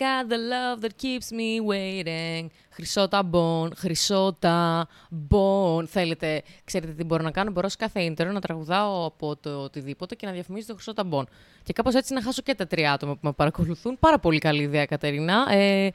got the love that keeps me waiting. Χρυσό ταμπον, χρυσό ταμπον. Θέλετε, ξέρετε τι μπορώ να κάνω; Μπορώ σε κάθε ίντερνετ να τραγουδάω από το οτιδήποτε και να διαφημίζω το χρυσό ταμπον. Και κάπως έτσι να χάσω και τα τρία άτομα που με παρακολουθούν. Πάρα πολύ καλή ιδέα, Κατερίνα. Ε,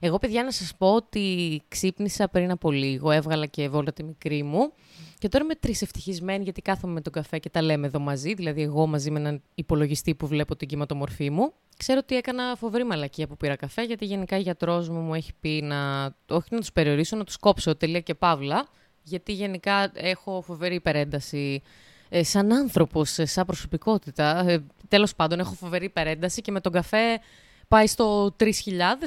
εγώ, παιδιά, να σας πω ότι ξύπνησα πριν από λίγο. Έβγαλα και βόλτα τη μικρή μου. Και τώρα είμαι τρισευτυχισμένη γιατί κάθομαι με τον καφέ και τα λέμε εδώ μαζί. Δηλαδή, εγώ μαζί με έναν υπολογιστή που βλέπω την κυματομορφή μου. Ξέρω ότι έκανα φοβερή μαλακία που πήρα καφέ, γιατί γενικά η γιατρός μου μου έχει πει να. Όχι να τους περιορίσω, να τους κόψω τελεία και παύλα. Γιατί γενικά έχω φοβερή υπερένταση ε, σαν άνθρωπος, ε, σαν προσωπικότητα. Ε, Τέλος πάντων, έχω φοβερή υπερένταση και με τον καφέ πάει στο 3.000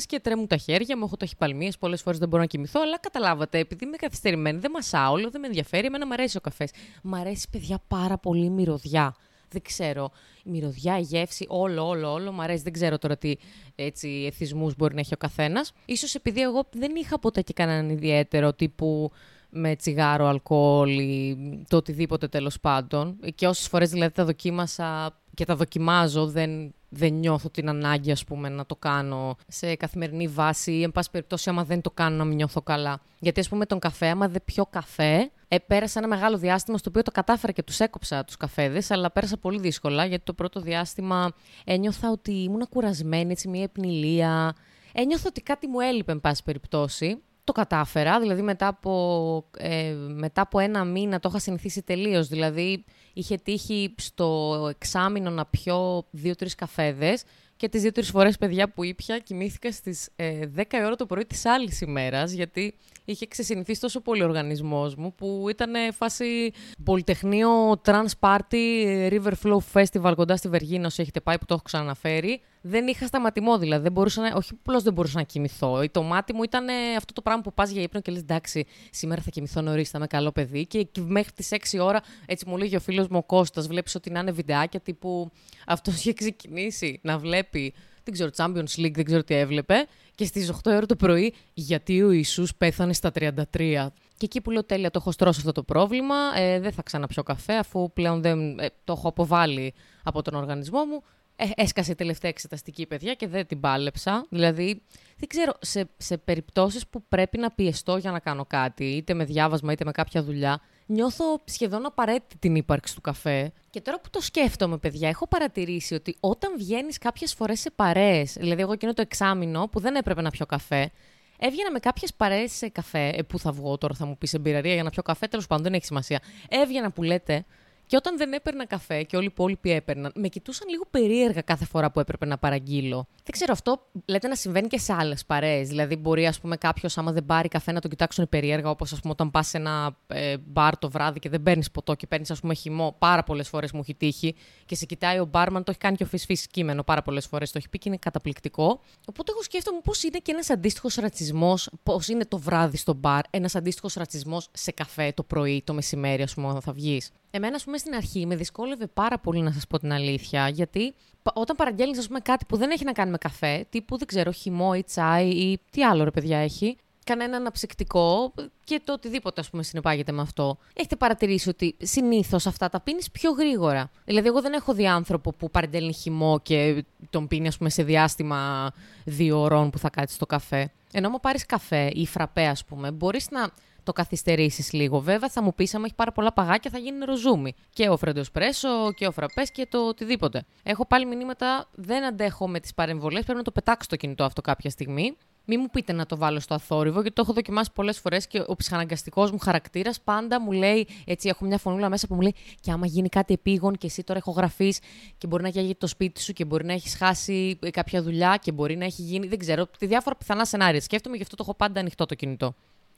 και τρέμουν τα χέρια μου. Έχω ταχυπαλμίες, πολλές φορές δεν μπορώ να κοιμηθώ. Αλλά καταλάβατε, επειδή είμαι καθυστερημένη, δεν μασάω όλο, δεν με ενδιαφέρει. Εμένα μου αρέσει ο καφές. Μ' αρέσει, παιδιά, πάρα πολύ η μυρωδιά. Δεν ξέρω. Η μυρωδιά, η γεύση, όλο, όλο, όλο. Μ' αρέσει. Δεν ξέρω τώρα τι έτσι, εθισμούς μπορεί να έχει ο καθένας. σω επειδή εγώ δεν είχα ποτέ και κανέναν ιδιαίτερο τύπου με τσιγάρο, αλκοόλ ή το οτιδήποτε τέλος πάντων. Και όσες φορές δηλαδή τα δοκίμασα και τα δοκιμάζω, δεν, δεν νιώθω την ανάγκη, ας πούμε, να το κάνω σε καθημερινή βάση ή, εν πάση περιπτώσει, άμα δεν το κάνω, να μην νιώθω καλά. Γιατί, ας πούμε, τον καφέ, άμα δεν πιω καφέ, ε, πέρασα ένα μεγάλο διάστημα στο οποίο το κατάφερα και τους έκοψα τους καφέδες, αλλά πέρασα πολύ δύσκολα, γιατί το πρώτο διάστημα ένιωθα ότι ήμουν κουρασμένη, έτσι, μια επνηλία. Ένιωθα ότι κάτι μου έλειπε, εν πάση περιπτώσει το κατάφερα, δηλαδή μετά από, ε, μετά από ένα μήνα το είχα συνηθίσει τελείως, δηλαδή είχε τύχει στο εξάμεινο να πιω δύο-τρεις καφέδες και τις δύο-τρεις φορές, παιδιά, που ήπια, κοιμήθηκα στις ε, 10 ώρα το πρωί της άλλης ημέρας, γιατί είχε ξεσυνηθίσει τόσο πολύ ο οργανισμός μου, που ήταν φάση Πολυτεχνείο Trans Party River Flow Festival κοντά στη Βεργίνα, όσοι έχετε πάει, που το έχω ξαναναφέρει δεν είχα σταματημό, δηλαδή. Δεν μπορούσα να, όχι απλώς δεν μπορούσα να κοιμηθώ. Το μάτι μου ήταν αυτό το πράγμα που πας για ύπνο και λες: Εντάξει, σήμερα θα κοιμηθώ νωρίς, θα είμαι καλό παιδί. Και μέχρι τις 6 ώρα, έτσι μου λέγει ο φίλος μου ο Κώστας, βλέπεις ότι να είναι βιντεάκια τύπου αυτός είχε ξεκινήσει να βλέπει. Δεν ξέρω, Champions League, δεν ξέρω τι έβλεπε. Και στις 8 ώρα το πρωί, γιατί ο Ιησούς πέθανε στα 33. Και εκεί που λέω τέλεια, το έχω στρώσει αυτό το πρόβλημα. Ε, δεν θα ξαναπιω καφέ, αφού πλέον δεν, ε, το έχω αποβάλει από τον οργανισμό μου. Ε, έσκασε η τελευταία εξεταστική παιδιά και δεν την πάλεψα. Δηλαδή, δεν ξέρω, σε, σε περιπτώσεις που πρέπει να πιεστώ για να κάνω κάτι, είτε με διάβασμα είτε με κάποια δουλειά, νιώθω σχεδόν απαραίτητη την ύπαρξη του καφέ. Και τώρα που το σκέφτομαι, παιδιά, έχω παρατηρήσει ότι όταν βγαίνεις κάποιες φορές σε παρέες, δηλαδή, εγώ εκείνο το εξάμεινο που δεν έπρεπε να πιω καφέ, Έβγαινα με κάποιες παρέες σε καφέ. Ε, πού θα βγω τώρα, θα μου πεις εμπειραρία για να πιω καφέ. Τέλος πάντων, δεν έχει σημασία. Έβγαινα που λέτε και όταν δεν έπαιρνα καφέ και όλοι οι υπόλοιποι έπαιρναν, με κοιτούσαν λίγο περίεργα κάθε φορά που έπρεπε να παραγγείλω. Δεν ξέρω, αυτό λέτε να συμβαίνει και σε άλλες παρέες. Δηλαδή, μπορεί ας πούμε κάποιος, άμα δεν πάρει καφέ, να τον κοιτάξουν περίεργα, όπως ας πούμε όταν πας σε ένα ε, μπαρ το βράδυ και δεν παίρνεις ποτό και παίρνεις, ας πούμε, χυμό. Πάρα πολλές φορές μου έχει τύχει και σε κοιτάει ο μπάρμαν, το έχει κάνει και ο φυσφύση κείμενο πάρα πολλές φορές. Το έχει πει και είναι καταπληκτικό. Οπότε εγώ σκέφτομαι πώς είναι και ένας αντίστοιχος ρατσισμός, πώς είναι το βράδυ στο μπαρ, ένας αντίστοιχος ρατσισμός σε καφέ το πρωί, το μεσημέρι, ας πούμε, όταν θα βγεις. Εμένα, ας πούμε, στην αρχή με δυσκόλευε πάρα πολύ να σας πω την αλήθεια, γιατί όταν παραγγέλνεις, ας πούμε, κάτι που δεν έχει να κάνει με καφέ, τύπου δεν ξέρω, χυμό ή τσάι ή τι άλλο ρε παιδιά έχει, κανένα αναψυκτικό και το οτιδήποτε, ας πούμε, συνεπάγεται με αυτό. Έχετε παρατηρήσει ότι συνήθως αυτά τα πίνεις πιο γρήγορα; Δηλαδή, εγώ δεν έχω δει άνθρωπο που παραγγέλνει χυμό και τον πίνει, ας πούμε, σε διάστημα δύο ώρων που θα κάτσει στο καφέ. Ενώ, άμα πάρεις καφέ ή φραπέ, ας πούμε, μπορείς να το καθυστερήσεις λίγο. Βέβαια, θα μου πεις, άμα έχει πάρα πολλά παγάκια, θα γίνει ροζούμι. Και ο φρεντοσπρέσο και ο φραπές και το οτιδήποτε. Έχω πάλι μηνύματα, δεν αντέχω με τις παρεμβολές. Πρέπει να το πετάξω το κινητό αυτό κάποια στιγμή. Μην μου πείτε να το βάλω στο αθόρυβο, γιατί το έχω δοκιμάσει πολλές φορές και ο ψυχαναγκαστικός μου χαρακτήρας πάντα μου λέει, έτσι έχω μια φωνούλα μέσα που μου λέει, και άμα γίνει κάτι επίγον και εσύ τώρα έχω γραφεί και μπορεί να έχει το σπίτι σου και μπορεί να έχεις χάσει κάποια δουλειά και μπορεί να έχει γίνει, δεν ξέρω, τη διάφορα πιθανά σενάρια. Σκέφτομαι γι' αυτό το έχω πάντα ανοιχτό το κινητό.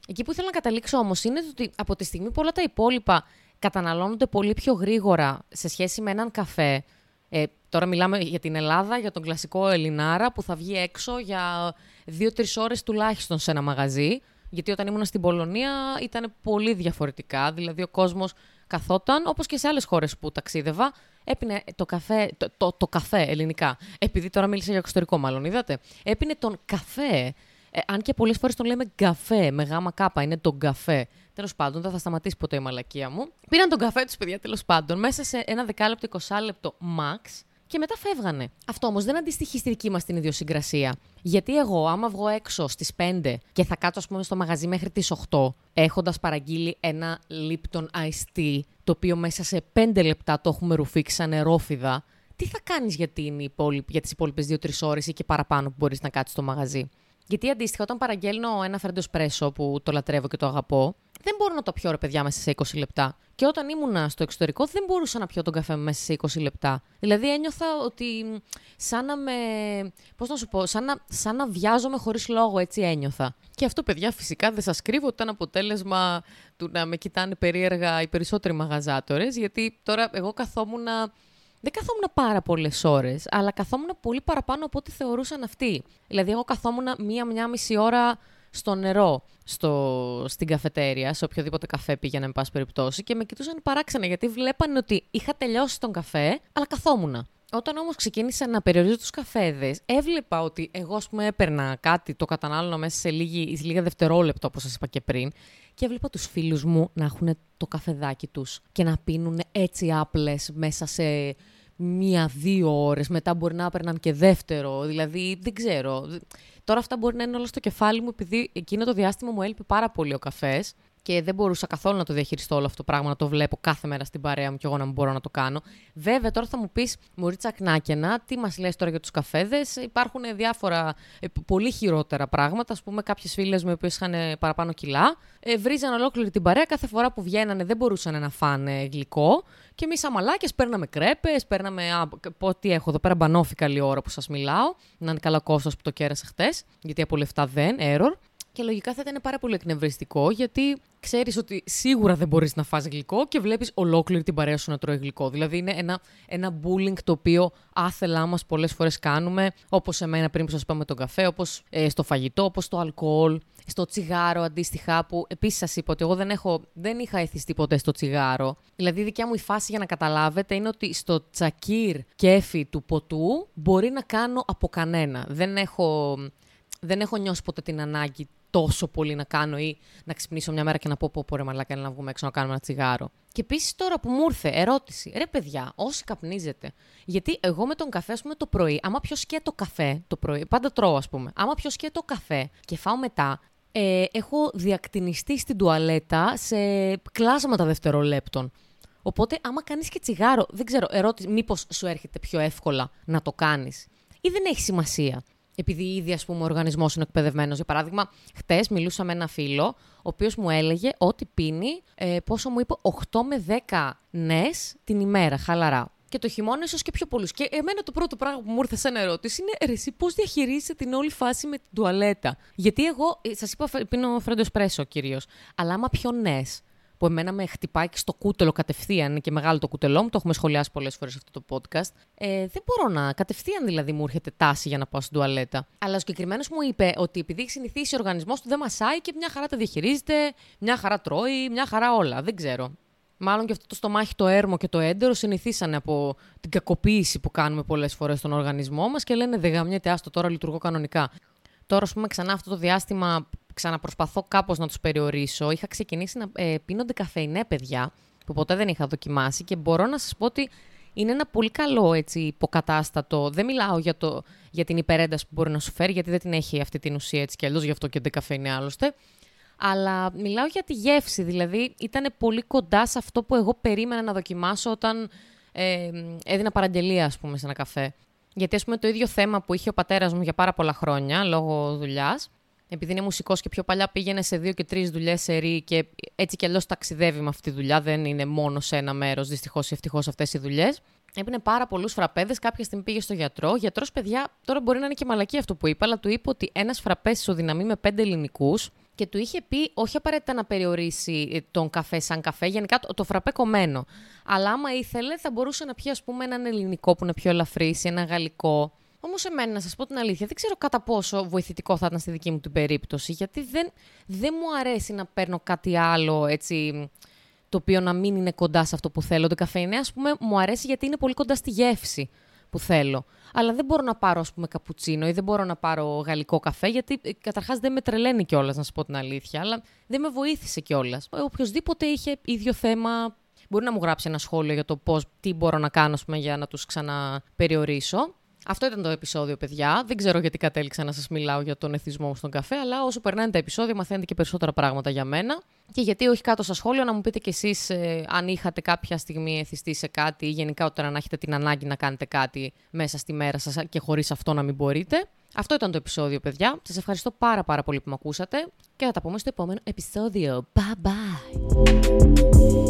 Εκεί που ήθελα να καταλήξω όμως είναι ότι από τη στιγμή που όλα τα υπόλοιπα καταναλώνονται πολύ πιο γρήγορα σε σχέση με έναν καφέ. Ε, τώρα μιλάμε για την Ελλάδα, για τον κλασικό Ελληνάρα που θα βγει έξω για δύο-τρεις ώρες τουλάχιστον σε ένα μαγαζί. Γιατί όταν ήμουν στην Πολωνία ήταν πολύ διαφορετικά. Δηλαδή ο κόσμος καθόταν, όπως και σε άλλες χώρες που ταξίδευα, έπινε το καφέ, το, το, το καφέ ελληνικά. Επειδή τώρα μίλησα για εξωτερικό, μάλλον είδατε. Έπινε τον καφέ ε, αν και πολλές φορές τον λέμε καφέ, με γάμα κάπα, είναι τον καφέ. Τέλος πάντων, δεν θα σταματήσει ποτέ η μαλακία μου. Πήραν τον καφέ τους, παιδιά, τέλος πάντων, μέσα σε ένα δεκάλεπτο, 20 λεπτό max. και μετά φεύγανε. Αυτό όμως δεν αντιστοιχεί στη δική μας την ιδιοσυγκρασία. Γιατί εγώ, άμα βγω έξω στις 5 και θα κάτσω, ας πούμε, στο μαγαζί μέχρι τις 8, έχοντας παραγγείλει ένα Lipton Ice Tea, το οποίο μέσα σε 5 λεπτά το έχουμε ρουφήξει σαν νερόφιδα, τι θα κάνεις για, για τις υπόλοιπες 2-3 ώρες ή και παραπάνω που μπορείς να κάτσεις στο μαγαζί; Γιατί αντίστοιχα, όταν παραγγέλνω ένα φρέντο σπρέσο που το λατρεύω και το αγαπώ, δεν μπορώ να το πιω ρε παιδιά μέσα σε 20 λεπτά. Και όταν ήμουνα στο εξωτερικό, δεν μπορούσα να πιω τον καφέ μέσα σε 20 λεπτά. Δηλαδή ένιωθα ότι σαν να με. Πώς να σου πω, σαν να, σαν να βιάζομαι χωρίς λόγο, έτσι ένιωθα. Και αυτό, παιδιά, φυσικά δεν σας κρύβω ότι ήταν αποτέλεσμα του να με κοιτάνε περίεργα οι περισσότεροι μαγαζάτορες. Γιατί τώρα εγώ καθόμουν δεν καθόμουν πάρα πολλές ώρες, αλλά καθόμουν πολύ παραπάνω από ό,τι θεωρούσαν αυτοί. Δηλαδή, εγώ καθόμουν μία-μία μισή ώρα στο νερό στο, στην καφετέρια, σε οποιοδήποτε καφέ πήγαινα, με πάση περιπτώσει, και με κοιτούσαν παράξενα γιατί βλέπανε ότι είχα τελειώσει τον καφέ, αλλά καθόμουν. Όταν όμως ξεκίνησα να περιορίζω τους καφέδες, έβλεπα ότι εγώ, ας πούμε, έπαιρνα κάτι, το κατανάλωνα μέσα σε, λίγη, σε λίγα δευτερόλεπτα, όπως σας είπα και πριν, και έβλεπα τους φίλους μου να έχουν το καφεδάκι τους και να πίνουν έτσι άπλες μέσα σε μία-δύο ώρες. Μετά μπορεί να έπαιρναν και δεύτερο. Δηλαδή, δεν ξέρω. Τώρα αυτά μπορεί να είναι όλα στο κεφάλι μου, επειδή εκείνο το διάστημα μου έλειπε πάρα πολύ ο καφές και δεν μπορούσα καθόλου να το διαχειριστώ όλο αυτό το πράγμα, να το βλέπω κάθε μέρα στην παρέα μου και εγώ να μην μπορώ να το κάνω. Βέβαια, τώρα θα μου πεις, Μωρίτσα Κνάκενα, τι μας λες τώρα για τους καφέδες; Υπάρχουν διάφορα ε, πολύ χειρότερα πράγματα. Α πούμε, κάποιες φίλες μου που είχαν παραπάνω κιλά, ε, βρίζαν ολόκληρη την παρέα. Κάθε φορά που βγαίνανε δεν μπορούσαν να φάνε γλυκό. Και εμείς αμαλάκε παίρναμε κρέπες, παίρναμε. Α, πω, τι έχω εδώ πέρα, μπανόφι καλή ώρα που σας μιλάω. Να είναι καλά κόστος που το κέρασε χτες, γιατί από λεφτά δεν, error. Και λογικά θα ήταν πάρα πολύ εκνευριστικό, γιατί ξέρεις ότι σίγουρα δεν μπορείς να φας γλυκό και βλέπεις ολόκληρη την παρέα σου να τρώει γλυκό. Δηλαδή είναι ένα, ένα bullying το οποίο άθελά μας πολλές φορές κάνουμε, όπως εμένα πριν που σας είπαμε τον καφέ, όπως ε, στο φαγητό, όπως στο αλκοόλ, στο τσιγάρο αντίστοιχα, που επίσης σας είπα ότι εγώ δεν, έχω, δεν είχα εθιστεί ποτέ στο τσιγάρο. Δηλαδή η δικιά μου η φάση για να καταλάβετε είναι ότι στο τσακίρ κέφι του ποτού μπορεί να κάνω από κανένα. Δεν έχω, δεν έχω νιώσει ποτέ την ανάγκη τόσο πολύ να κάνω ή να ξυπνήσω μια μέρα και να πω πω, πω ρε μαλάκα να βγούμε έξω να κάνουμε ένα τσιγάρο. Και επίσης τώρα που μου ήρθε ερώτηση, ρε παιδιά, όσοι καπνίζετε, γιατί εγώ με τον καφέ, ας πούμε, το πρωί, άμα πιω σκέτο καφέ το πρωί, πάντα τρώω, ας πούμε, άμα πιω σκέτο καφέ και φάω μετά, ε, έχω διακτηνιστεί στην τουαλέτα σε κλάσματα δευτερολέπτων. Οπότε, άμα κάνεις και τσιγάρο, δεν ξέρω, ερώτηση, μήπως σου έρχεται πιο εύκολα να το κάνεις. Ή δεν έχει σημασία επειδή ήδη ας πούμε, ο οργανισμός είναι εκπαιδευμένος. Για παράδειγμα, χτες μιλούσα με ένα φίλο, ο οποίος μου έλεγε ότι πίνει, ε, πόσο μου είπε, 8 με 10 νες την ημέρα, χαλαρά. Και το χειμώνα ίσως και πιο πολλούς. Και εμένα το πρώτο πράγμα που μου ήρθε σαν ερώτηση είναι ρε, εσύ πώς διαχειρίζεσαι την όλη φάση με την τουαλέτα; Γιατί εγώ, ε, σας είπα, πίνω φρέντο εσπρέσο κυρίως. Αλλά άμα πιο νες, που εμένα με χτυπάει και στο κούτελο κατευθείαν, είναι και μεγάλο το κούτελό μου, το έχουμε σχολιάσει πολλές φορές αυτό το podcast. Ε, δεν μπορώ να. Κατευθείαν δηλαδή μου έρχεται τάση για να πάω στην τουαλέτα. Αλλά ο συγκεκριμένος μου είπε ότι επειδή έχει συνηθίσει ο οργανισμός του δεν μασάει και μια χαρά τα διαχειρίζεται, μια χαρά τρώει, μια χαρά όλα. Δεν ξέρω. Μάλλον και αυτό το στομάχι, το έρμο και το έντερο συνηθίσανε από την κακοποίηση που κάνουμε πολλές φορές στον οργανισμό μας και λένε Δεν γαμιέται, άστο τώρα λειτουργώ κανονικά. Τώρα, ας πούμε, ξανά αυτό το διάστημα ξαναπροσπαθώ κάπως να τους περιορίσω. Είχα ξεκινήσει να ε, πίνονται καφεϊνέ, παιδιά, που ποτέ δεν είχα δοκιμάσει και μπορώ να σας πω ότι είναι ένα πολύ καλό έτσι, υποκατάστατο. Δεν μιλάω για, το, για την υπερένταση που μπορεί να σου φέρει, γιατί δεν την έχει αυτή την ουσία έτσι κι αλλιώς, γι' αυτό και δεν καφέ άλλωστε. Αλλά μιλάω για τη γεύση, δηλαδή ήταν πολύ κοντά σε αυτό που εγώ περίμενα να δοκιμάσω όταν ε, έδινα παραγγελία, ας πούμε, σε ένα καφέ. Γιατί, ας πούμε, το ίδιο θέμα που είχε ο πατέρας μου για πάρα πολλά χρόνια, λόγω δουλειάς, επειδή είναι μουσικός και πιο παλιά πήγαινε σε δύο και τρεις δουλειές σε ρί και έτσι κι αλλιώς ταξιδεύει με αυτή τη δουλειά. Δεν είναι μόνο σε ένα μέρος, δυστυχώς ή ευτυχώς αυτές οι δουλειές. Έπαιρνε πάρα πολλούς φραπέδες. Κάποια στιγμή πήγε στο γιατρό. Γιατρός, παιδιά, τώρα μπορεί να είναι και μαλακή αυτό που είπα, αλλά του είπε ότι ένας φραπέ ισοδυναμεί με πέντε ελληνικούς και του είχε πει όχι απαραίτητα να περιορίσει ε, τον καφέ σαν καφέ, γενικά το, το φραπέ κομμένο. Αλλά άμα ήθελε, θα μπορούσε να πιει, ας πούμε, έναν ελληνικό που είναι πιο ελαφρύς, ένα γαλλικό. Όμως, εμένα, να σας πω την αλήθεια, δεν ξέρω κατά πόσο βοηθητικό θα ήταν στη δική μου την περίπτωση, γιατί δεν, δεν μου αρέσει να παίρνω κάτι άλλο έτσι, το οποίο να μην είναι κοντά σε αυτό που θέλω. Το καφέ ας πούμε, μου αρέσει γιατί είναι πολύ κοντά στη γεύση που θέλω. Αλλά δεν μπορώ να πάρω, ας πούμε, καπουτσίνο ή δεν μπορώ να πάρω γαλλικό καφέ, γιατί ε, καταρχάς δεν με τρελαίνει κιόλας, να σας πω την αλήθεια, αλλά δεν με βοήθησε κιόλας. Οποιοδήποτε είχε ίδιο θέμα μπορεί να μου γράψει ένα σχόλιο για το πώς, τι μπορώ να κάνω ας πούμε, για να τους ξαναπεριορίσω. Αυτό ήταν το επεισόδιο, παιδιά. Δεν ξέρω γιατί κατέληξα να σας μιλάω για τον εθισμό μου στον καφέ, αλλά όσο περνάνε τα επεισόδια, μαθαίνετε και περισσότερα πράγματα για μένα. Και γιατί όχι κάτω στα σχόλια να μου πείτε κι εσείς ε, αν είχατε κάποια στιγμή εθιστεί σε κάτι ή γενικά να έχετε την ανάγκη να κάνετε κάτι μέσα στη μέρα σας και χωρίς αυτό να μην μπορείτε. Αυτό ήταν το επεισόδιο, παιδιά. Σας ευχαριστώ πάρα πάρα πολύ που με ακούσατε και θα τα πούμε στο επόμενο επεισόδιο. Bye bye!